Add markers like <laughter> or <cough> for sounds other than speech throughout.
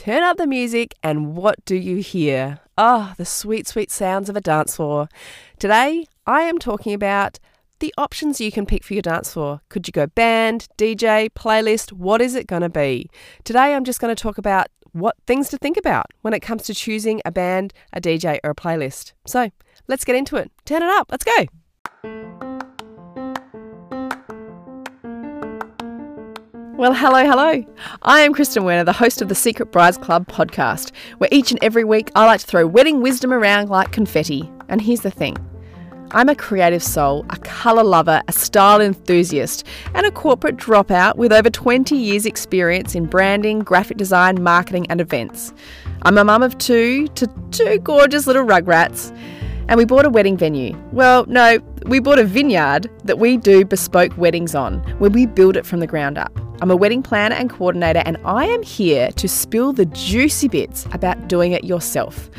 Turn up the music, and what do you hear? Ah, oh, the sweet, sweet sounds of a dance floor. Today, I am talking about the options you can pick for your dance floor. Could you go band, DJ, playlist? What is it going to be? Today, I'm just going to talk about what things to think about when it comes to choosing a band, a DJ, or a playlist. So let's get into it. Turn it up. Let's go. Well, hello, hello. I am Kristen Werner, the host of the Secret Brides Club podcast, where each and every week I like to throw wedding wisdom around like confetti. And here's the thing I'm a creative soul, a colour lover, a style enthusiast, and a corporate dropout with over 20 years' experience in branding, graphic design, marketing, and events. I'm a mum of two to two gorgeous little rugrats and we bought a wedding venue. Well, no, we bought a vineyard that we do bespoke weddings on, where we build it from the ground up. I'm a wedding planner and coordinator, and I am here to spill the juicy bits about doing it yourself.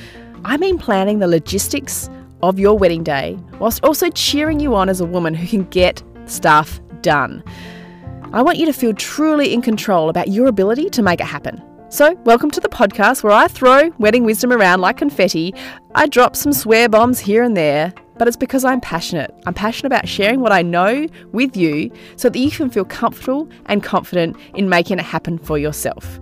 I mean, planning the logistics of your wedding day, whilst also cheering you on as a woman who can get stuff done. I want you to feel truly in control about your ability to make it happen. So, welcome to the podcast where I throw wedding wisdom around like confetti. I drop some swear bombs here and there, but it's because I'm passionate. I'm passionate about sharing what I know with you so that you can feel comfortable and confident in making it happen for yourself.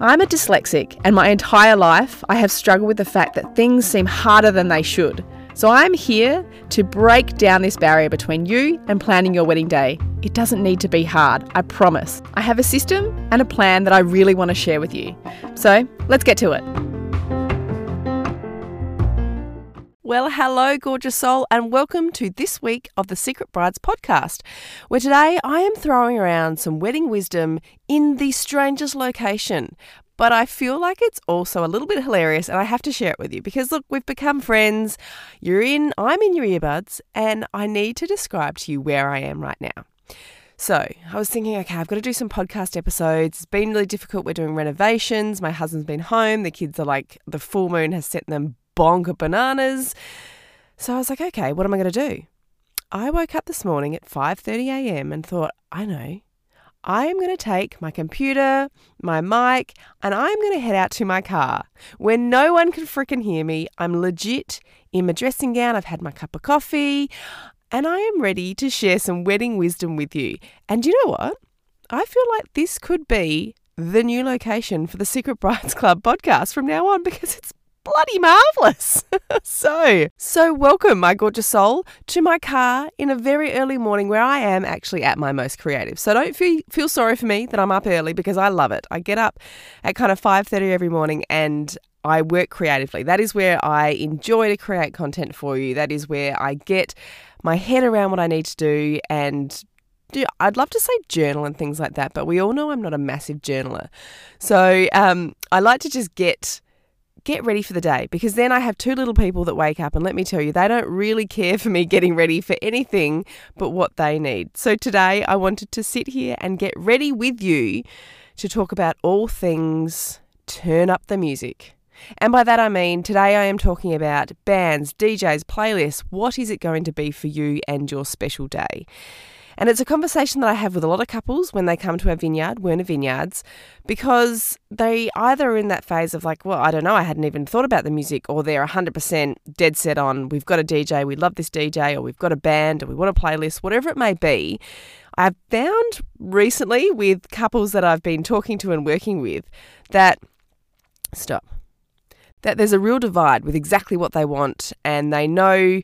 I'm a dyslexic, and my entire life I have struggled with the fact that things seem harder than they should. So I'm here to break down this barrier between you and planning your wedding day. It doesn't need to be hard, I promise. I have a system and a plan that I really want to share with you. So let's get to it. Well, hello, gorgeous soul, and welcome to this week of the Secret Brides podcast, where today I am throwing around some wedding wisdom in the strangest location but I feel like it's also a little bit hilarious and I have to share it with you because look, we've become friends. You're in, I'm in your earbuds, and I need to describe to you where I am right now. So I was thinking, okay, I've got to do some podcast episodes. It's been really difficult. We're doing renovations. My husband's been home. The kids are like, the full moon has sent them bonker bananas. So I was like, okay, what am I going to do? I woke up this morning at 5:30 a.m. and thought, I know, I am going to take my computer, my mic, and I'm going to head out to my car where no one can fricking hear me. I'm legit in my dressing gown. I've had my cup of coffee and I am ready to share some wedding wisdom with you. And you know what? I feel like this could be the new location for the Secret Brides Club <laughs> podcast from now on because it's bloody marvellous. <laughs> so, so welcome, my gorgeous soul, to my car in a very early morning where I am actually at my most creative. So don't feel, feel sorry for me that I'm up early because I love it. I get up at kind of 5.30 every morning and I work creatively. That is where I enjoy to create content for you. That is where I get my head around what I need to do and I'd love to say journal and things like that, but we all know I'm not a massive journaler. So um, I like to just get get ready for the day because then I have two little people that wake up and let me tell you, they don't really care for me getting ready for anything but what they need. So today I wanted to sit here and get ready with you to talk about all things turn up the music. And by that I mean today I am talking about bands, DJs, playlists. What is it going to be for you and your special day? And it's a conversation that I have with a lot of couples when they come to our vineyard, Werner Vineyards, because they either are in that phase of like, well, I don't know, I hadn't even thought about the music, or they're 100% dead set on, we've got a DJ, we love this DJ, or we've got a band, or we want a playlist, whatever it may be. I've found recently with couples that I've been talking to and working with that, stop, that there's a real divide with exactly what they want, and they know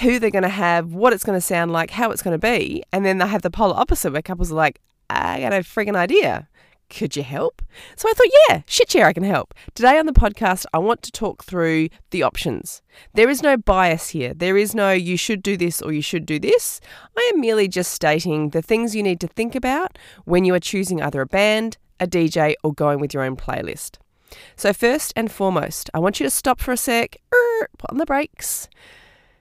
who they're going to have, what it's going to sound like, how it's going to be. And then they have the polar opposite where couples are like, I got a friggin' idea. Could you help? So I thought, yeah, shit, yeah, I can help. Today on the podcast, I want to talk through the options. There is no bias here. There is no you should do this or you should do this. I am merely just stating the things you need to think about when you are choosing either a band, a DJ, or going with your own playlist. So, first and foremost, I want you to stop for a sec, put on the brakes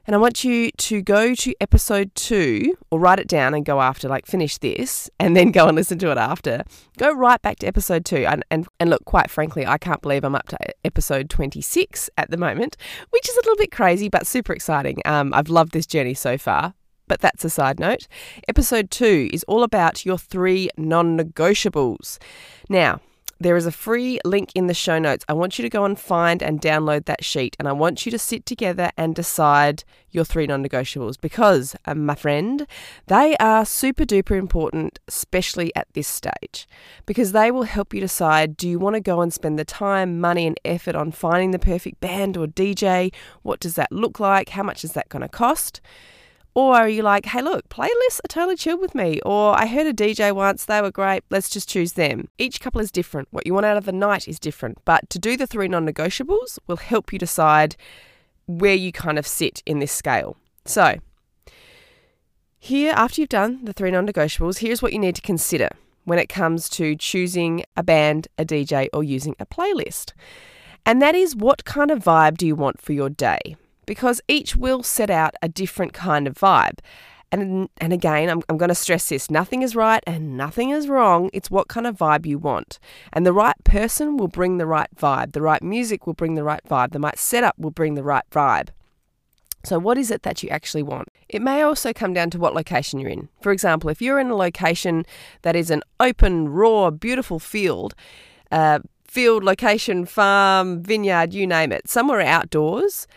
and I want you to go to episode two or write it down and go after, like finish this and then go and listen to it after. Go right back to episode two. And, and, and look, quite frankly, I can't believe I'm up to episode 26 at the moment, which is a little bit crazy, but super exciting. Um, I've loved this journey so far. But that's a side note. Episode two is all about your three non negotiables. Now, there is a free link in the show notes. I want you to go and find and download that sheet, and I want you to sit together and decide your three non negotiables because, uh, my friend, they are super duper important, especially at this stage, because they will help you decide do you want to go and spend the time, money, and effort on finding the perfect band or DJ? What does that look like? How much is that going to cost? Or are you like, hey, look, playlists are totally chilled with me? Or I heard a DJ once, they were great, let's just choose them. Each couple is different. What you want out of the night is different. But to do the three non negotiables will help you decide where you kind of sit in this scale. So, here, after you've done the three non negotiables, here's what you need to consider when it comes to choosing a band, a DJ, or using a playlist. And that is what kind of vibe do you want for your day? Because each will set out a different kind of vibe. And, and again, I'm, I'm going to stress this nothing is right and nothing is wrong. It's what kind of vibe you want. And the right person will bring the right vibe. The right music will bring the right vibe. The right setup will bring the right vibe. So, what is it that you actually want? It may also come down to what location you're in. For example, if you're in a location that is an open, raw, beautiful field, uh, field, location, farm, vineyard, you name it, somewhere outdoors,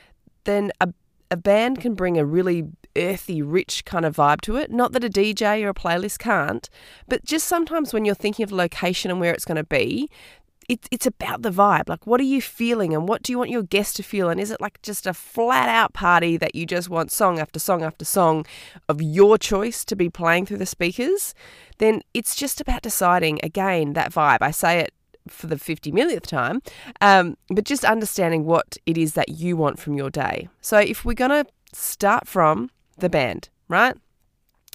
then a, a band can bring a really earthy, rich kind of vibe to it. Not that a DJ or a playlist can't, but just sometimes when you're thinking of location and where it's going to be, it, it's about the vibe. Like, what are you feeling and what do you want your guests to feel? And is it like just a flat out party that you just want song after song after song of your choice to be playing through the speakers? Then it's just about deciding again that vibe. I say it for the 50 millionth time, um, but just understanding what it is that you want from your day. So if we're going to start from the band, right?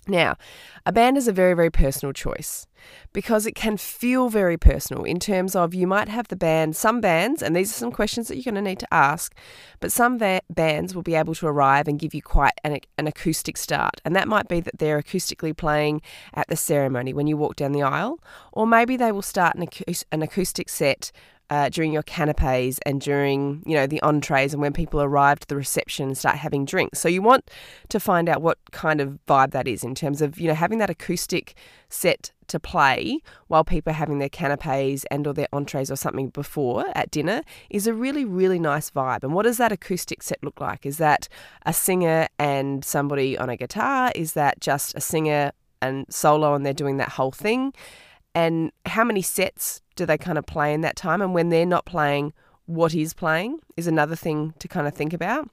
Now, a band is a very, very personal choice because it can feel very personal in terms of you might have the band, some bands, and these are some questions that you're going to need to ask, but some va- bands will be able to arrive and give you quite an, an acoustic start. And that might be that they're acoustically playing at the ceremony when you walk down the aisle, or maybe they will start an, an acoustic set uh, during your canapes and during you know the entrees and when people arrive to the reception and start having drinks. So you want to find out what kind of vibe that is in terms of you know having that acoustic set to play while people are having their canapes and or their entrees or something before at dinner is a really really nice vibe. And what does that acoustic set look like? Is that a singer and somebody on a guitar? Is that just a singer and solo and they're doing that whole thing? And how many sets do they kind of play in that time? And when they're not playing, what is playing is another thing to kind of think about.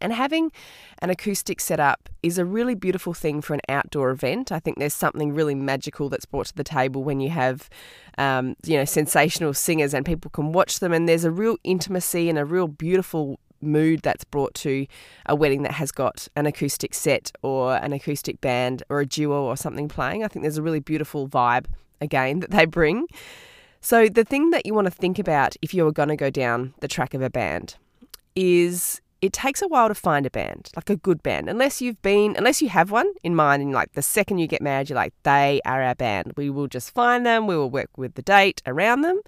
And having an acoustic setup is a really beautiful thing for an outdoor event. I think there's something really magical that's brought to the table when you have, um, you know, sensational singers and people can watch them, and there's a real intimacy and a real beautiful mood that's brought to a wedding that has got an acoustic set or an acoustic band or a duo or something playing. I think there's a really beautiful vibe again that they bring. So, the thing that you want to think about if you're going to go down the track of a band is it takes a while to find a band, like a good band, unless you've been, unless you have one in mind, and like the second you get married, you're like, they are our band. We will just find them, we will work with the date around them.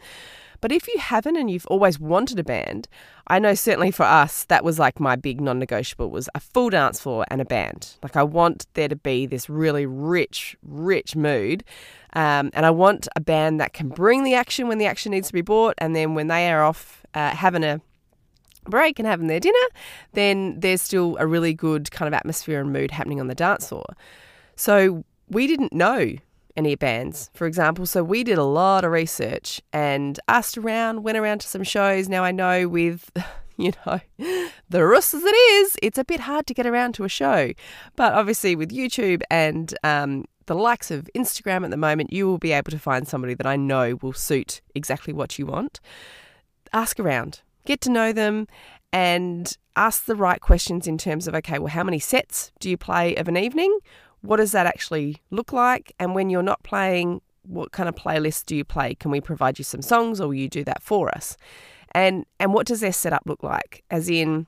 But if you haven't and you've always wanted a band, I know certainly for us that was like my big non-negotiable was a full dance floor and a band. Like I want there to be this really rich, rich mood, um, and I want a band that can bring the action when the action needs to be brought, and then when they are off uh, having a break and having their dinner, then there's still a really good kind of atmosphere and mood happening on the dance floor. So we didn't know any bands, for example. So we did a lot of research and asked around, went around to some shows. Now I know with, <laughs> you know, the rust as it is, it's a bit hard to get around to a show. But obviously with YouTube and um, the likes of Instagram at the moment, you will be able to find somebody that I know will suit exactly what you want. Ask around, get to know them, and ask the right questions in terms of okay, well, how many sets do you play of an evening? what does that actually look like? And when you're not playing, what kind of playlist do you play? Can we provide you some songs or will you do that for us? And and what does their setup look like? As in,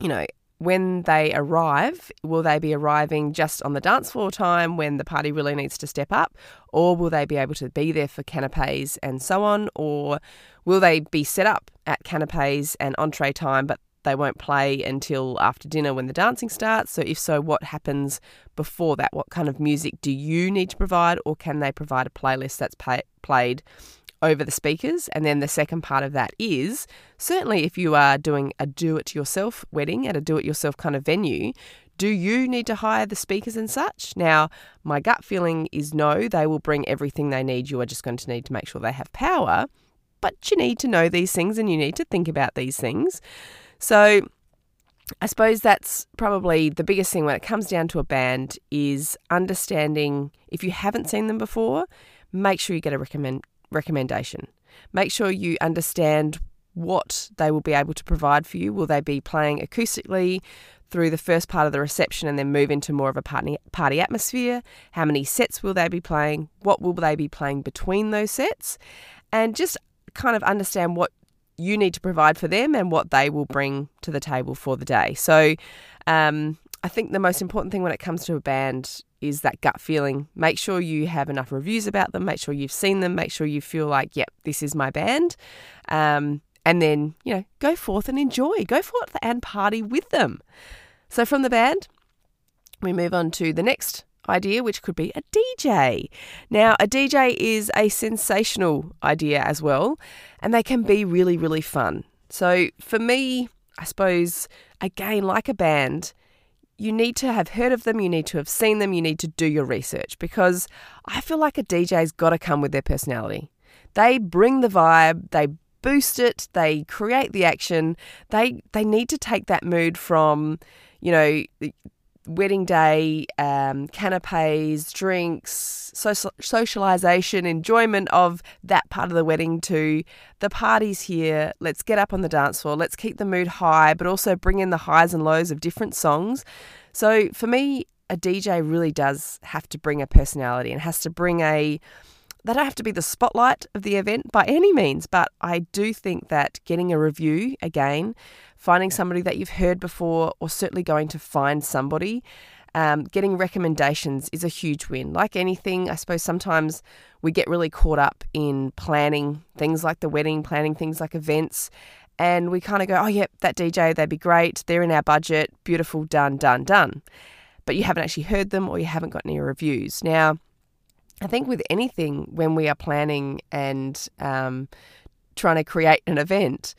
you know, when they arrive, will they be arriving just on the dance floor time when the party really needs to step up? Or will they be able to be there for canapes and so on? Or will they be set up at canapes and entree time, but they won't play until after dinner when the dancing starts. So, if so, what happens before that? What kind of music do you need to provide, or can they provide a playlist that's pay- played over the speakers. And then the second part of that is certainly if you are doing a do it yourself wedding at a do it yourself kind of venue, do you need to hire the speakers and such? Now, my gut feeling is no, they will bring everything they need. You are just going to need to make sure they have power. But you need to know these things and you need to think about these things. So, I suppose that's probably the biggest thing when it comes down to a band is understanding if you haven't seen them before, make sure you get a recommend recommendation. Make sure you understand what they will be able to provide for you. Will they be playing acoustically through the first part of the reception and then move into more of a party, party atmosphere? How many sets will they be playing? What will they be playing between those sets? And just kind of understand what you need to provide for them and what they will bring to the table for the day. So, um, I think the most important thing when it comes to a band is that gut feeling. Make sure you have enough reviews about them. Make sure you've seen them. Make sure you feel like, yep, this is my band. Um, and then, you know, go forth and enjoy. Go forth and party with them. So, from the band, we move on to the next idea, which could be a DJ. Now, a DJ is a sensational idea as well, and they can be really, really fun. So, for me, I suppose, again, like a band, you need to have heard of them, you need to have seen them, you need to do your research because I feel like a DJ's got to come with their personality. They bring the vibe, they boost it, they create the action. They they need to take that mood from, you know, wedding day, um, canapes, drinks, social, socialization, enjoyment of that part of the wedding to the parties here. Let's get up on the dance floor. Let's keep the mood high, but also bring in the highs and lows of different songs. So for me, a DJ really does have to bring a personality and has to bring a they don't have to be the spotlight of the event by any means, but I do think that getting a review again, finding somebody that you've heard before, or certainly going to find somebody, um, getting recommendations is a huge win. Like anything, I suppose sometimes we get really caught up in planning things like the wedding, planning things like events, and we kind of go, oh, yep, yeah, that DJ, they'd be great. They're in our budget. Beautiful, done, done, done. But you haven't actually heard them or you haven't got any reviews. Now, I think with anything, when we are planning and um, trying to create an event,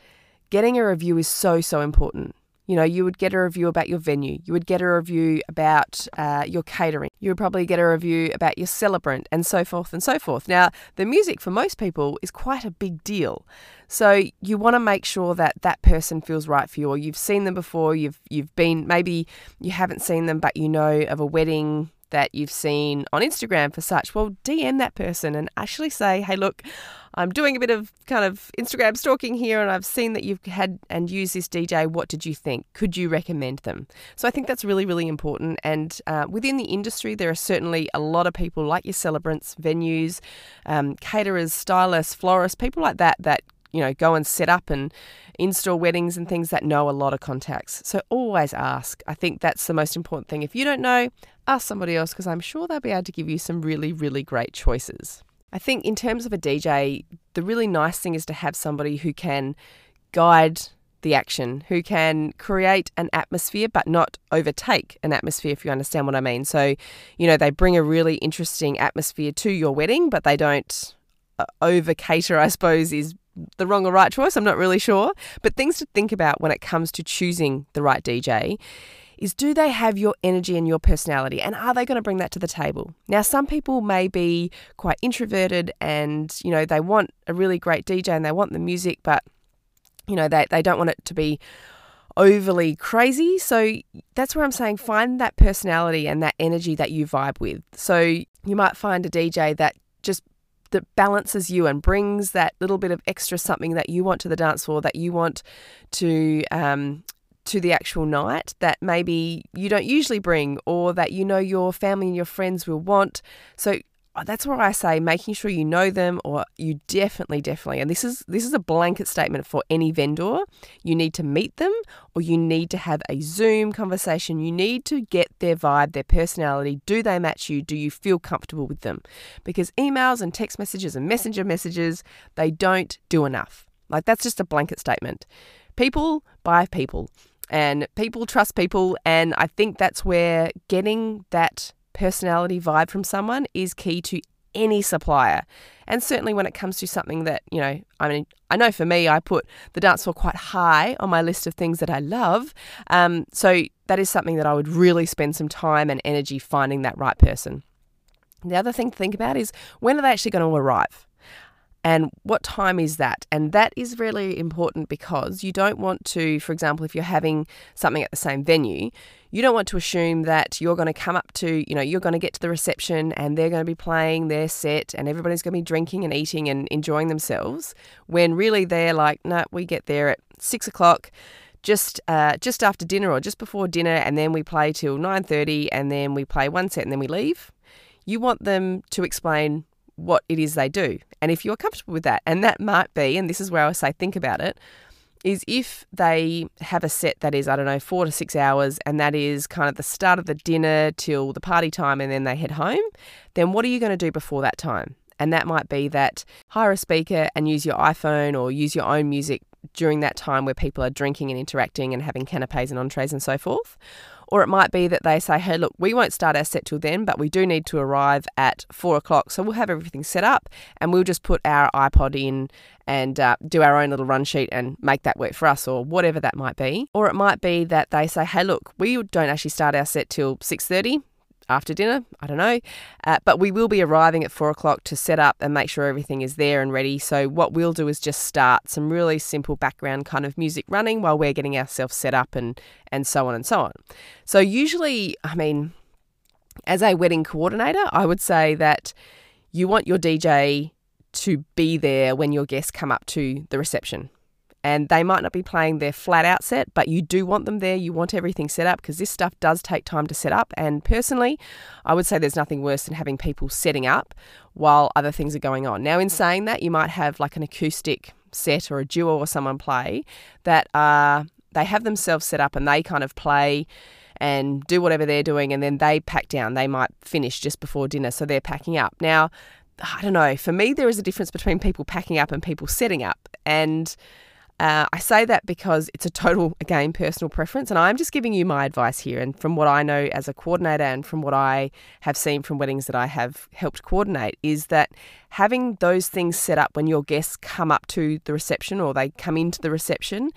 getting a review is so, so important. You know, you would get a review about your venue, you would get a review about uh, your catering, you would probably get a review about your celebrant, and so forth and so forth. Now, the music for most people is quite a big deal. So you want to make sure that that person feels right for you, or you've seen them before. You've you've been maybe you haven't seen them, but you know of a wedding that you've seen on Instagram for such, well, DM that person and actually say, hey, look, I'm doing a bit of kind of Instagram stalking here and I've seen that you've had and used this DJ. What did you think? Could you recommend them? So I think that's really, really important. And uh, within the industry, there are certainly a lot of people like your celebrants, venues, um, caterers, stylists, florists, people like that that you know, go and set up and install weddings and things that know a lot of contacts. So always ask. I think that's the most important thing. If you don't know, ask somebody else because I'm sure they'll be able to give you some really, really great choices. I think in terms of a DJ, the really nice thing is to have somebody who can guide the action, who can create an atmosphere but not overtake an atmosphere, if you understand what I mean. So, you know, they bring a really interesting atmosphere to your wedding, but they don't uh, over cater, I suppose, is the wrong or right choice. I'm not really sure. But things to think about when it comes to choosing the right DJ is do they have your energy and your personality and are they going to bring that to the table now some people may be quite introverted and you know they want a really great dj and they want the music but you know they, they don't want it to be overly crazy so that's where i'm saying find that personality and that energy that you vibe with so you might find a dj that just that balances you and brings that little bit of extra something that you want to the dance floor, that you want to um, to the actual night that maybe you don't usually bring, or that you know your family and your friends will want. So Oh, that's where I say making sure you know them or you definitely definitely and this is this is a blanket statement for any vendor. You need to meet them or you need to have a zoom conversation. You need to get their vibe their personality. Do they match you? Do you feel comfortable with them? Because emails and text messages and messenger messages they don't do enough. Like that's just a blanket statement. People buy people and people trust people and I think that's where getting that personality vibe from someone is key to any supplier. And certainly when it comes to something that, you know, I mean, I know for me, I put the dance floor quite high on my list of things that I love. Um, so that is something that I would really spend some time and energy finding that right person. The other thing to think about is when are they actually going to arrive? and what time is that? And that is really important because you don't want to, for example, if you're having something at the same venue, you don't want to assume that you're going to come up to, you know, you're going to get to the reception and they're going to be playing their set and everybody's going to be drinking and eating and enjoying themselves when really they're like, no, nah, we get there at six o'clock just uh, just after dinner or just before dinner, and then we play till nine thirty, and then we play one set, and then we leave. You want them to explain what it is they do. And if you're comfortable with that, and that might be, and this is where I say think about it, is if they have a set that is, I don't know, four to six hours, and that is kind of the start of the dinner till the party time, and then they head home, then what are you going to do before that time? And that might be that hire a speaker and use your iPhone or use your own music during that time where people are drinking and interacting and having canapes and entrees and so forth. Or it might be that they say, hey, look, we won't start our set till then, but we do need to arrive at four o'clock. So we'll have everything set up and we'll just put our iPod in and uh, do our own little run sheet and make that work for us or whatever that might be. Or it might be that they say, hey, look, we don't actually start our set till 6.30 after dinner. I don't know. Uh, but we will be arriving at four o'clock to set up and make sure everything is there and ready. So, what we'll do is just start some really simple background kind of music running while we're getting ourselves set up and, and so on and so on. So, usually, I mean, as a wedding coordinator, I would say that you want your DJ to be there when your guests come up to the reception and they might not be playing their flat out set, but you do want them there. You want everything set up because this stuff does take time to set up. And personally, I would say there's nothing worse than having people setting up while other things are going on. Now, in saying that, you might have like an acoustic set or a duo or someone play that are they have themselves set up and they kind of play and do whatever they're doing and then they pack down. They might finish just before dinner, so they're packing up. Now, I don't know, for me there is a difference between people packing up and people setting up. And uh, I say that because it's a total, again, personal preference, and I'm just giving you my advice here. And from what I know as a coordinator, and from what I have seen from weddings that I have helped coordinate, is that having those things set up when your guests come up to the reception or they come into the reception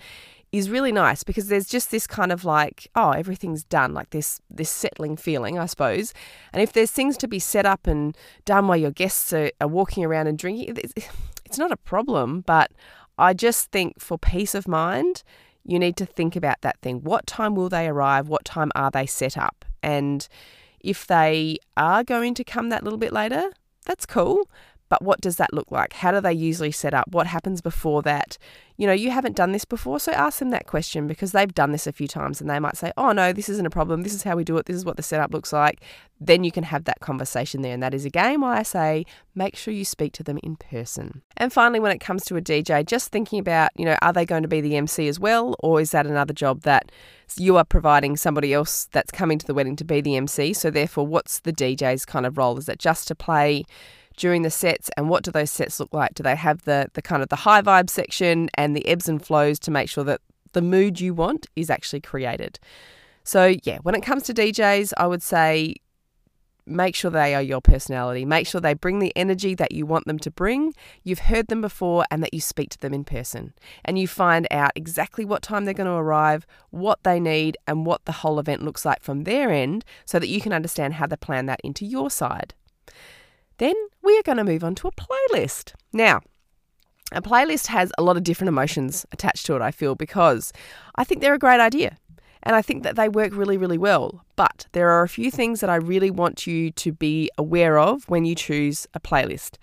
is really nice because there's just this kind of like oh everything's done like this this settling feeling i suppose and if there's things to be set up and done while your guests are, are walking around and drinking <sighs> it's not a problem but I just think for peace of mind, you need to think about that thing. What time will they arrive? What time are they set up? And if they are going to come that little bit later, that's cool. But what does that look like? How do they usually set up? What happens before that? You know, you haven't done this before, so ask them that question because they've done this a few times and they might say, oh, no, this isn't a problem. This is how we do it. This is what the setup looks like. Then you can have that conversation there. And that is again why I say make sure you speak to them in person. And finally, when it comes to a DJ, just thinking about, you know, are they going to be the MC as well? Or is that another job that you are providing somebody else that's coming to the wedding to be the MC? So, therefore, what's the DJ's kind of role? Is it just to play? During the sets and what do those sets look like? Do they have the the kind of the high vibe section and the ebbs and flows to make sure that the mood you want is actually created? So yeah, when it comes to DJs, I would say make sure they are your personality. Make sure they bring the energy that you want them to bring. You've heard them before and that you speak to them in person. And you find out exactly what time they're going to arrive, what they need, and what the whole event looks like from their end so that you can understand how to plan that into your side. Then we are going to move on to a playlist. Now, a playlist has a lot of different emotions attached to it, I feel, because I think they're a great idea. And I think that they work really, really well. But there are a few things that I really want you to be aware of when you choose a playlist.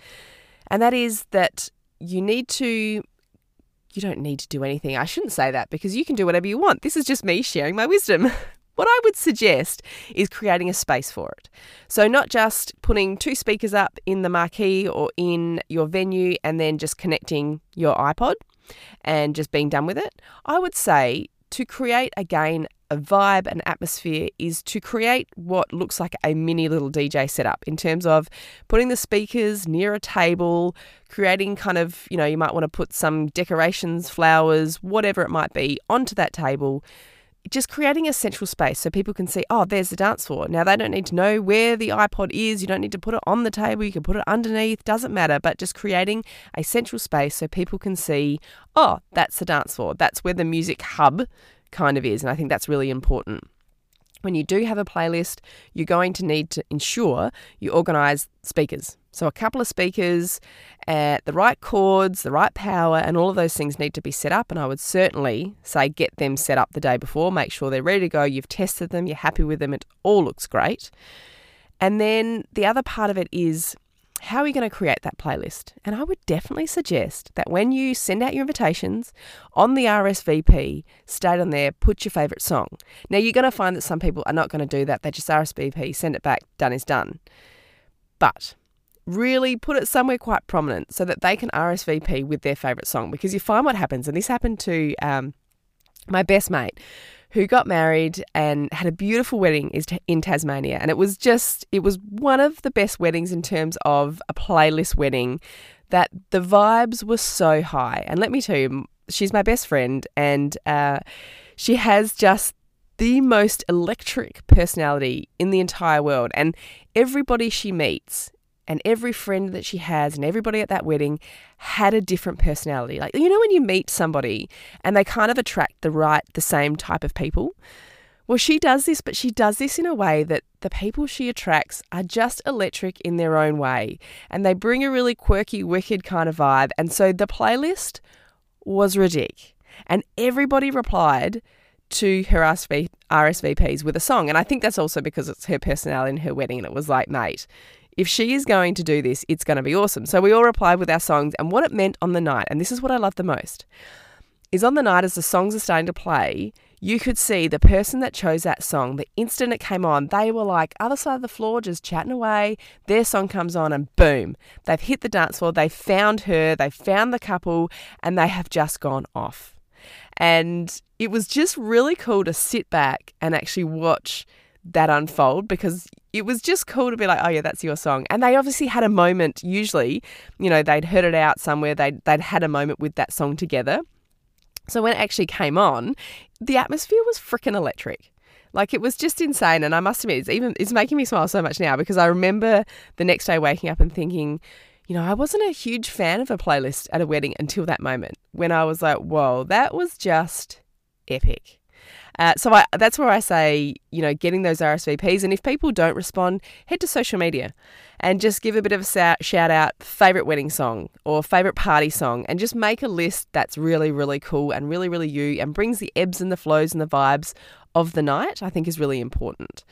And that is that you need to, you don't need to do anything. I shouldn't say that because you can do whatever you want. This is just me sharing my wisdom. <laughs> What I would suggest is creating a space for it. So, not just putting two speakers up in the marquee or in your venue and then just connecting your iPod and just being done with it. I would say to create again a vibe and atmosphere is to create what looks like a mini little DJ setup in terms of putting the speakers near a table, creating kind of, you know, you might want to put some decorations, flowers, whatever it might be onto that table just creating a central space so people can see, oh, there's the dance floor. Now, they don't need to know where the iPod is. You don't need to put it on the table. You can put it underneath, doesn't matter. But just creating a central space so people can see, oh, that's the dance floor. That's where the music hub kind of is. And I think that's really important. When you do have a playlist, you're going to need to ensure you organize speakers. So, a couple of speakers, uh, the right cords, the right power, and all of those things need to be set up. And I would certainly say get them set up the day before. Make sure they're ready to go. You've tested them, you're happy with them, it all looks great. And then the other part of it is how are you going to create that playlist? And I would definitely suggest that when you send out your invitations on the RSVP, state on there, put your favourite song. Now, you're going to find that some people are not going to do that. They just RSVP, send it back, done is done. But really put it somewhere quite prominent so that they can RSVP with their favourite song. Because you find what happens, and this happened to um, my best mate who got married and had a beautiful wedding in Tasmania. And it was just, it was one of the best weddings in terms of a playlist wedding that the vibes were so high. And let me tell you, she's my best friend and uh, she has just the most electric personality in the entire world. And everybody she meets and every friend that she has and everybody at that wedding had a different personality. Like you know when you meet somebody and they kind of attract the right the same type of people? Well, she does this, but she does this in a way that the people she attracts are just electric in their own way. And they bring a really quirky, wicked kind of vibe. And so the playlist was ridiculous. And everybody replied to her RSVPs with a song. And I think that's also because it's her personality in her wedding. And it was like, mate, if she is going to do this, it's going to be awesome. So we all replied with our songs and what it meant on the night. And this is what I love the most is on the night as the songs are starting to play, you could see the person that chose that song, the instant it came on, they were like other side of the floor just chatting away. Their song comes on and boom, they've hit the dance floor, they found her, they found the couple, and they have just gone off. And it was just really cool to sit back and actually watch that unfold because it was just cool to be like, oh yeah, that's your song. And they obviously had a moment. Usually, you know, they'd heard it out somewhere. They'd they'd had a moment with that song together. So when it actually came on, the atmosphere was freaking electric. Like it was just insane. And I must admit, it's even it's making me smile so much now because I remember the next day waking up and thinking, you know, I wasn't a huge fan of a playlist at a wedding until that moment when I was like, whoa, that was just epic. Uh, so I, that's where I say, you know, getting those RSVPs. And if people don't respond, head to social media and just give a bit of a shout out, favorite wedding song or favorite party song, and just make a list that's really, really cool and really, really you and brings the ebbs and the flows and the vibes of the night, I think is really important.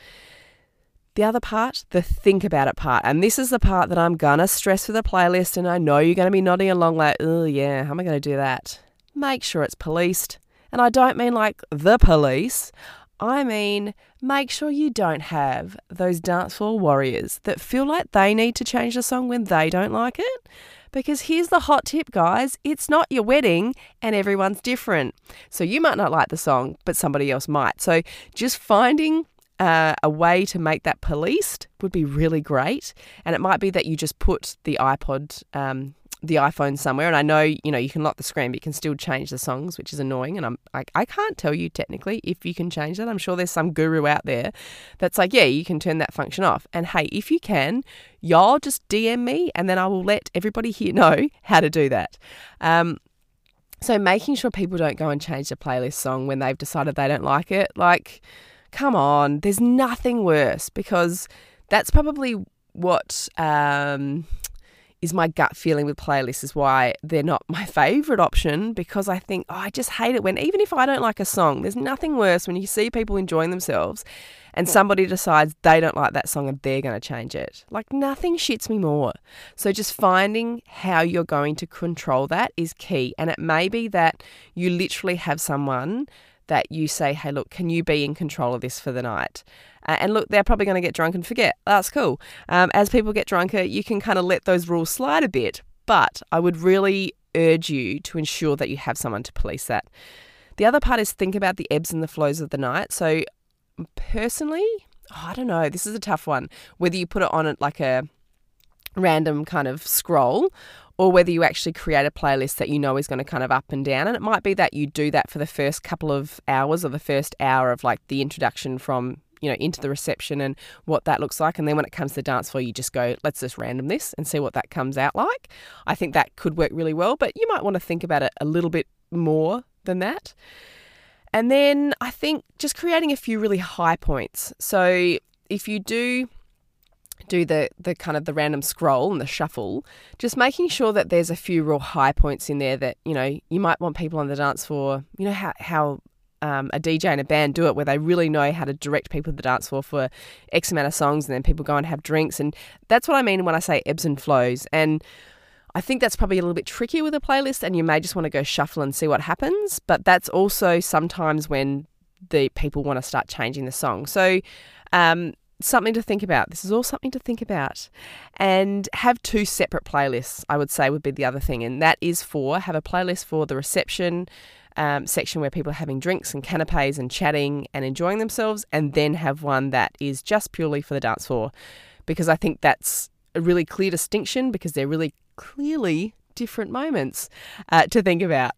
The other part, the think about it part. And this is the part that I'm going to stress for the playlist. And I know you're going to be nodding along like, oh, yeah, how am I going to do that? Make sure it's policed. And I don't mean like the police. I mean, make sure you don't have those dance floor warriors that feel like they need to change the song when they don't like it. Because here's the hot tip, guys it's not your wedding and everyone's different. So you might not like the song, but somebody else might. So just finding uh, a way to make that policed would be really great. And it might be that you just put the iPod um, the iPhone somewhere, and I know you know you can lock the screen, but you can still change the songs, which is annoying. And I'm I, I can't tell you technically if you can change that. I'm sure there's some guru out there that's like, yeah, you can turn that function off. And hey, if you can, y'all just DM me, and then I will let everybody here <laughs> know how to do that. Um, so making sure people don't go and change the playlist song when they've decided they don't like it, like, come on, there's nothing worse because that's probably what um, is my gut feeling with playlists is why they're not my <laughs> favorite option because I think oh, I just hate it when even if I don't like a song, there's nothing worse when you see people enjoying themselves and somebody decides they don't like that song and they're going to change it. Like nothing shits me more. So just finding how you're going to control that is key and it may be that you literally have someone that you say, hey, look, can you be in control of this for the night? Uh, and look, they're probably going to get drunk and forget. That's cool. Um, as people get drunker, you can kind of let those rules slide a bit. But I would really urge you to ensure that you have someone to police that. The other part is think about the ebbs and the flows of the night. So, personally, oh, I don't know, this is a tough one. Whether you put it on it like a random kind of scroll or whether you actually create a playlist that you know is going to kind of up and down. And it might be that you do that for the first couple of hours or the first hour of like the introduction from you know into the reception and what that looks like. And then when it comes to the dance floor you just go let's just random this and see what that comes out like. I think that could work really well but you might want to think about it a little bit more than that. And then i think just creating a few really high points. So if you do do the the kind of the random scroll and the shuffle, just making sure that there's a few real high points in there that you know you might want people on the dance floor. You know how how um, a DJ and a band do it, where they really know how to direct people to the dance floor for X amount of songs, and then people go and have drinks, and that's what I mean when I say ebbs and flows. And I think that's probably a little bit trickier with a playlist, and you may just want to go shuffle and see what happens. But that's also sometimes when the people want to start changing the song. So um, something to think about. This is all something to think about. And have two separate playlists, I would say, would be the other thing. And that is for have a playlist for the reception um, section where people are having drinks and canapes and chatting and enjoying themselves, and then have one that is just purely for the dance floor. Because I think that's a really clear distinction because they're really clearly different moments uh, to think about.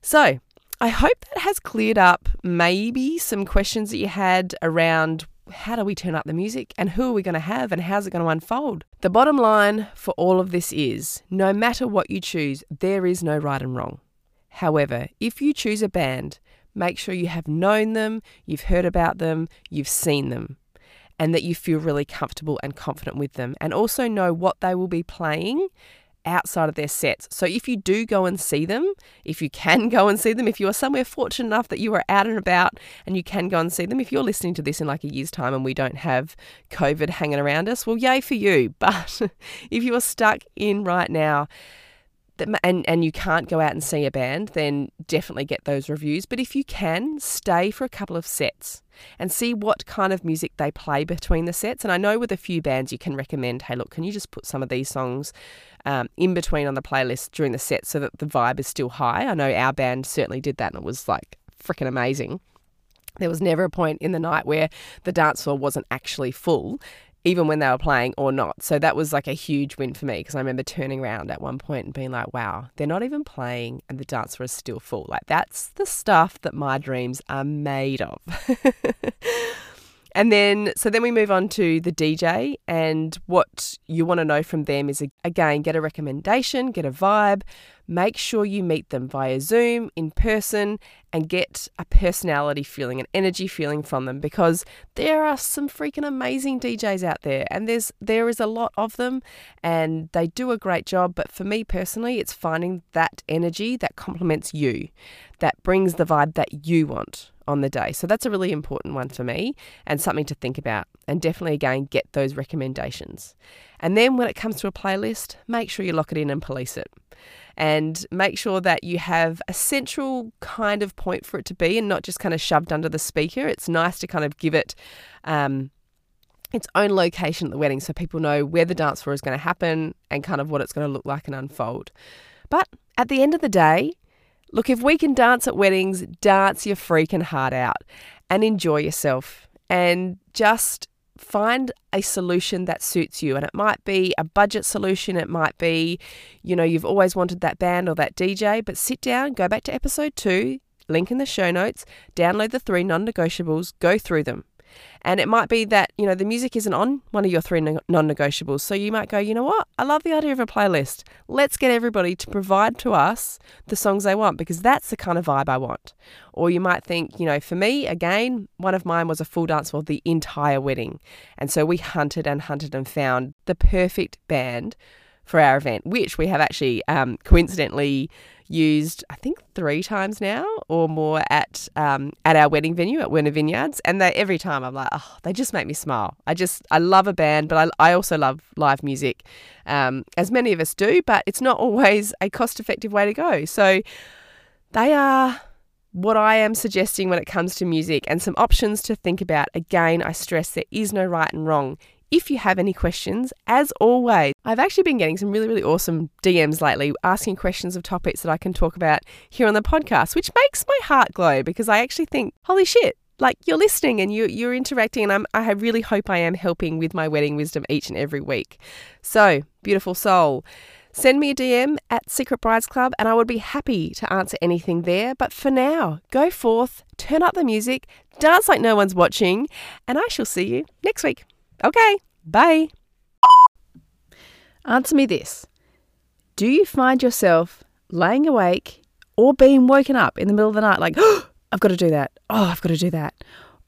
So, I hope that has cleared up maybe some questions that you had around how do we turn up the music and who are we going to have and how's it going to unfold? The bottom line for all of this is no matter what you choose, there is no right and wrong. However, if you choose a band, make sure you have known them, you've heard about them, you've seen them, and that you feel really comfortable and confident with them, and also know what they will be playing outside of their sets. So if you do go and see them, if you can <laughs> go and see them, if you are somewhere fortunate enough that you are out and about and you can go and see them, if you're listening to this in like a year's time and we don't have COVID hanging around us, well, yay for you. <laughs> But if you are stuck in right now, and and you can't go out and see a band, then definitely get those reviews. But if you can, stay for a couple of sets and see what kind of music they play between the sets. And I know with a few bands you can recommend, hey, look, can you just put some of these songs um, in between on the playlist during the set so that the vibe is still high? I know our band certainly did that, and it was like freaking amazing. There was never a point in the night where the dance floor wasn't actually full even when they were playing or not. So that was like a huge win for me because I remember turning around at one point and being like, wow, they're not even playing and the dance floor is still full. Like that's the stuff that my dreams are made of. <laughs> And then, so then we move on to the DJ, and what you want to know from them is again, get a recommendation, get a vibe, make sure you meet them via Zoom, in person, and get a personality feeling, an energy feeling from them because there are some freaking amazing DJs out there, and there's there is a lot of them, and they do a great job. But for me personally, it's finding that energy that complements you, that brings the vibe that you want on the day. So that's a really important one for me and something to think about. And definitely, again, get those recommendations. And then when it comes to a playlist, make sure you lock it in and police it. And make sure that you have a central kind of point for it to be and not just kind of shoved under the speaker. It's nice to kind of give it um, its own location at the wedding so people know where the dance floor is going to happen and kind of what it's going to look like and unfold. But at the end of the day, Look, if we can dance at weddings, dance your freaking heart out and enjoy yourself and just find a solution that suits you. And it might be a budget solution, it might be, you know, you've always wanted that band or that DJ, but sit down, go back to episode two, link in the show notes, download the three non negotiables, go through them. And it might be that, you know, the music isn't on one of your three non negotiables. So you might go, you know what? I love the idea of a playlist. Let's get everybody to provide to us the songs they want because that's the kind of vibe I want. Or you might think, you know, for me, again, one of mine was a full dance for the entire wedding. And so we hunted and hunted and found the perfect band for our event, which we have actually um, coincidentally used, I think, three times now or more at um, at our wedding venue at Werner Vineyards. And they every time I'm like, oh, they just make me smile. I just I love a band, but I, I also love live music, um, as many of us do. But it's not always a cost effective way to go. So they are what I am suggesting when it comes to music and some options to think about. Again, I stress there is no right and wrong. If you have any questions, as always, I've actually been getting some really, really awesome DMs lately asking questions of topics that I can talk about here on the podcast, which makes my heart glow because I actually think, holy shit, like you're listening and you, you're interacting, and I'm, I really hope I am helping with my wedding wisdom each and every week. So, beautiful soul. send me a DM at Secret Brides Club and I would be happy to answer anything there. But for now, go forth, turn up the music, dance like no one's watching, and I shall see you next week. Okay, bye. Answer me this Do you find yourself laying awake or being woken up in the middle of the night like, oh, <gasps> I've got to do that? Oh, I've got to do that.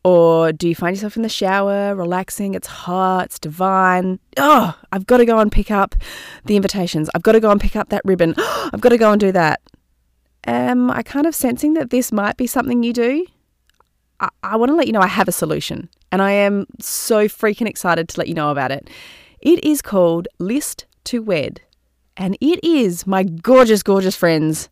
Or do you find yourself in the shower, relaxing? It's hot, it's divine. Oh, I've got to go and pick up the invitations. I've got to go and pick up that ribbon. <gasps> I've got to go and do that. Am I kind of sensing that this might be something you do? I, I want to let you know I have a solution, and I am so freaking excited to let you know about it. It is called List to Wed, and it is, my gorgeous, gorgeous friends,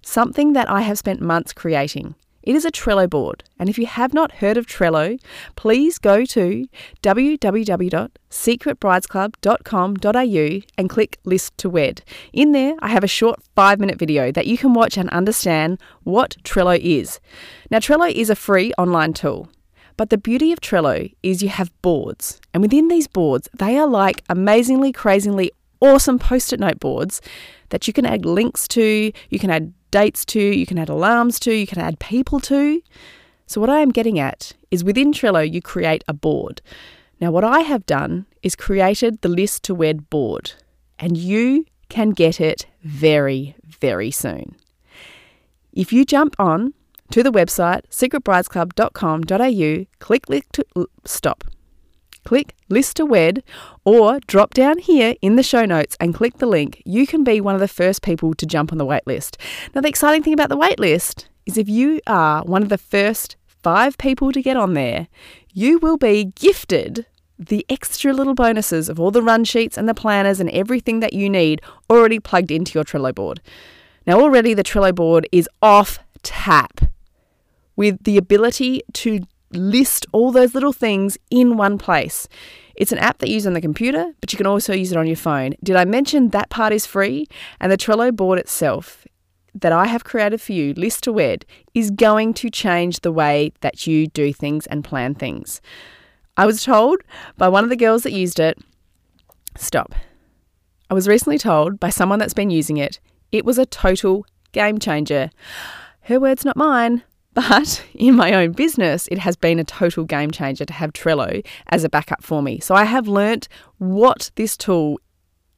something that I have spent months creating. It is a Trello board, and if you have not heard of Trello, please go to www.secretbridesclub.com.au and click List to Wed. In there, I have a short five minute video that you can watch and understand what Trello is. Now, Trello is a free online tool. But the beauty of Trello is you have boards, and within these boards, they are like amazingly, crazingly awesome post it note boards that you can add links to, you can add dates to, you can add alarms to, you can add people to. So, what I am getting at is within Trello, you create a board. Now, what I have done is created the List to Wed board, and you can get it very, very soon. If you jump on to the website secretbridesclub.com.au, click list to stop. Click list to wed or drop down here in the show notes and click the link. You can be one of the first people to jump on the waitlist. Now, the exciting thing about the waitlist is if you are one of the first five people to get on there, you will be gifted the extra little bonuses of all the run sheets and the planners and everything that you need already plugged into your Trello board. Now, already the Trello board is off tap with the ability to list all those little things in one place. It's an app that you use on the computer, but you can also use it on your phone. Did I mention that part is free? And the Trello board itself that I have created for you, List to Wed, is going to change the way that you do things and plan things. I was told by one of the girls that used it, stop. I was recently told by someone that's been using it, it was a total game changer. Her words, not mine. But <laughs> in my own business, it has been a total game changer to have Trello as a backup for me. So I have learnt what this tool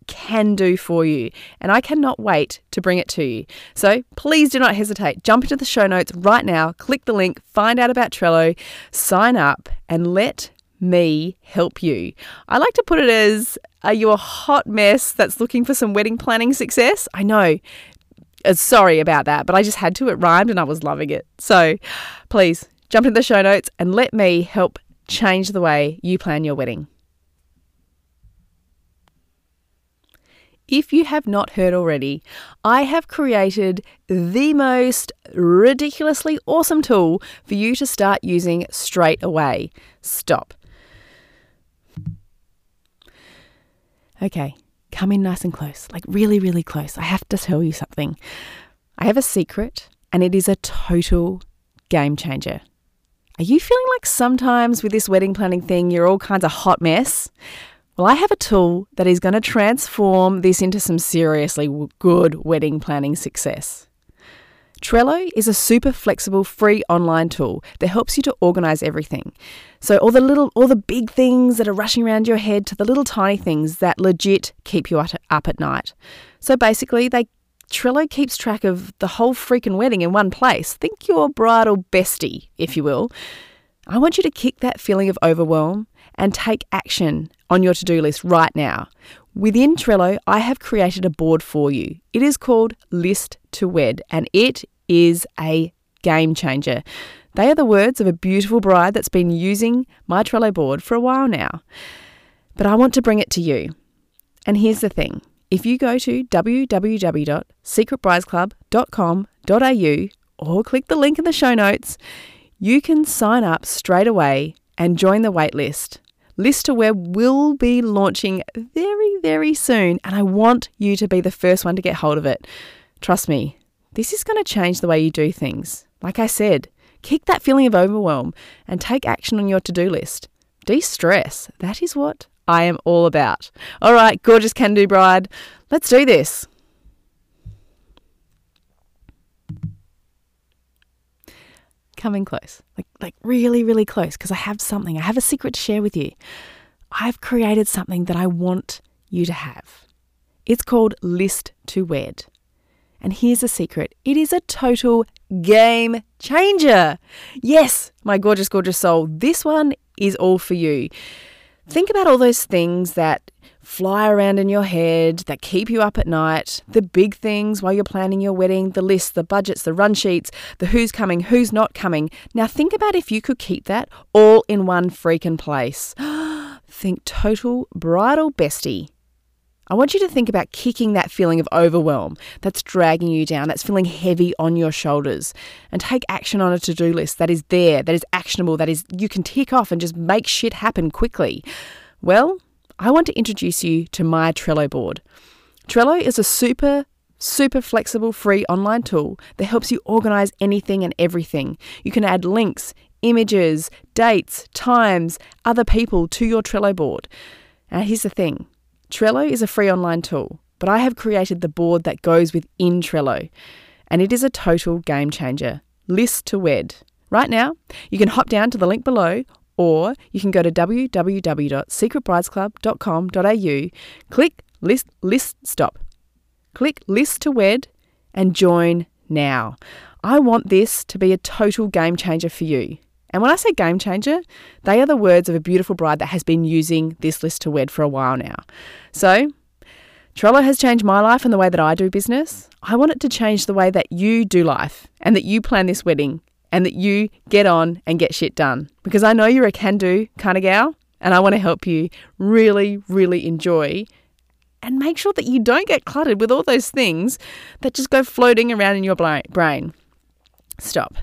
can do for you, and I cannot wait to bring it to you. So please do not hesitate. Jump into the show notes right now, click the link, find out about Trello, sign up, and let me help you. I like to put it as are you a hot mess that's looking for some wedding planning success? I know Uh, sorry about that, but I just had to. It rhymed and I was loving it. So please jump into the show notes and let me help change the way you plan your wedding. If you have not heard already, I have created the most ridiculously awesome tool for you to start using straight away. Stop. Okay, come in nice and close, like really, really close. I have to tell you something. I have a secret, and it is a total game changer. Are you feeling like sometimes with this wedding planning thing, you're all kinds of hot mess? Well, I have a tool that is going to transform this into some seriously good wedding planning success. Trello is a super flexible free online tool that helps you to organize everything. So all the little all the big things that are rushing around your head to the little tiny things that legit keep you up at night. So basically they Trello keeps track of the whole freaking wedding in one place. Think your bridal bestie, if you will. I want you to kick that feeling of overwhelm and take action on your to do list right now. Within Trello, I have created a board for you. It is called List to Wed, and it is a game changer. They are the words of a beautiful bride that's been using my Trello board for a while now. But I want to bring it to you. And here's the thing if you go to www.secretbridesclub.com.au or click the link in the show notes, you can sign up straight away and join the waitlist. List to Wed will be launching very, very soon, and I want you to be the first one to get hold of it. Trust me, this is going to change the way you do things. Like I said, kick that feeling of overwhelm and take action on your to do list. De stress. That is what I am all about. All right, gorgeous can do bride, let's do this. Coming close, like, like really, really close, because I have something. I have a secret to share with you. I've created something that I want you to have. It's called List to Wed. And here's a secret it is a total game changer. Yes, my gorgeous, gorgeous soul, this one is all for you. Think about all those things that fly around in your head, that keep you up at night, the big things while you're planning your wedding, the lists, the budgets, the run sheets, the who's coming, who's not coming. Now, think about if you could keep that all in one freaking place. <gasps> think total bridal bestie. I want you to think about kicking that feeling of overwhelm that's dragging you down, that's feeling heavy on your shoulders, and take action on a to do list that is there, that is actionable, that is you can tick off and just make shit happen quickly. Well, I want to introduce you to my Trello board. Trello is a super super flexible free online tool that helps you organize anything and everything. You can add links, images, dates, times, other people to your Trello board. Now, here's the thing Trello is a free online tool, but I have created the board that goes within Trello, and it is a total game changer. List to Wed. Right now, you can hop down to the link below, or you can go to www.secretbridesclub.com.au, click list, list, stop. Click List to Wed and join now. I want this to be a total game changer for you. And when I say game changer, they are the words of a beautiful bride that has been using this list to wed for a while now. So, Trello has changed my life and the way that I do business. I want it to change the way that you do life and that you plan this wedding and that you get on and get shit done. Because I know you're a can do kind of gal and I want to help you really, really enjoy and make sure that you don't get cluttered with all those things that just go floating around in your brain. Stop.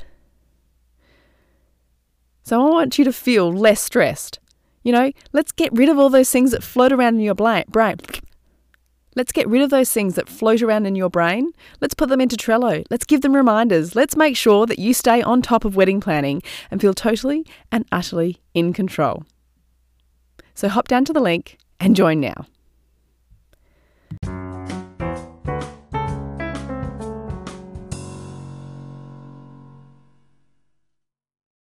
So I want you to feel less stressed. You know, let's get rid of all those things that float around in your brain. Let's get rid of those things that float around in your brain. Let's put them into Trello. Let's give them reminders. Let's make sure that you stay on top of wedding planning and feel totally and utterly in control. So hop down to the link and join now.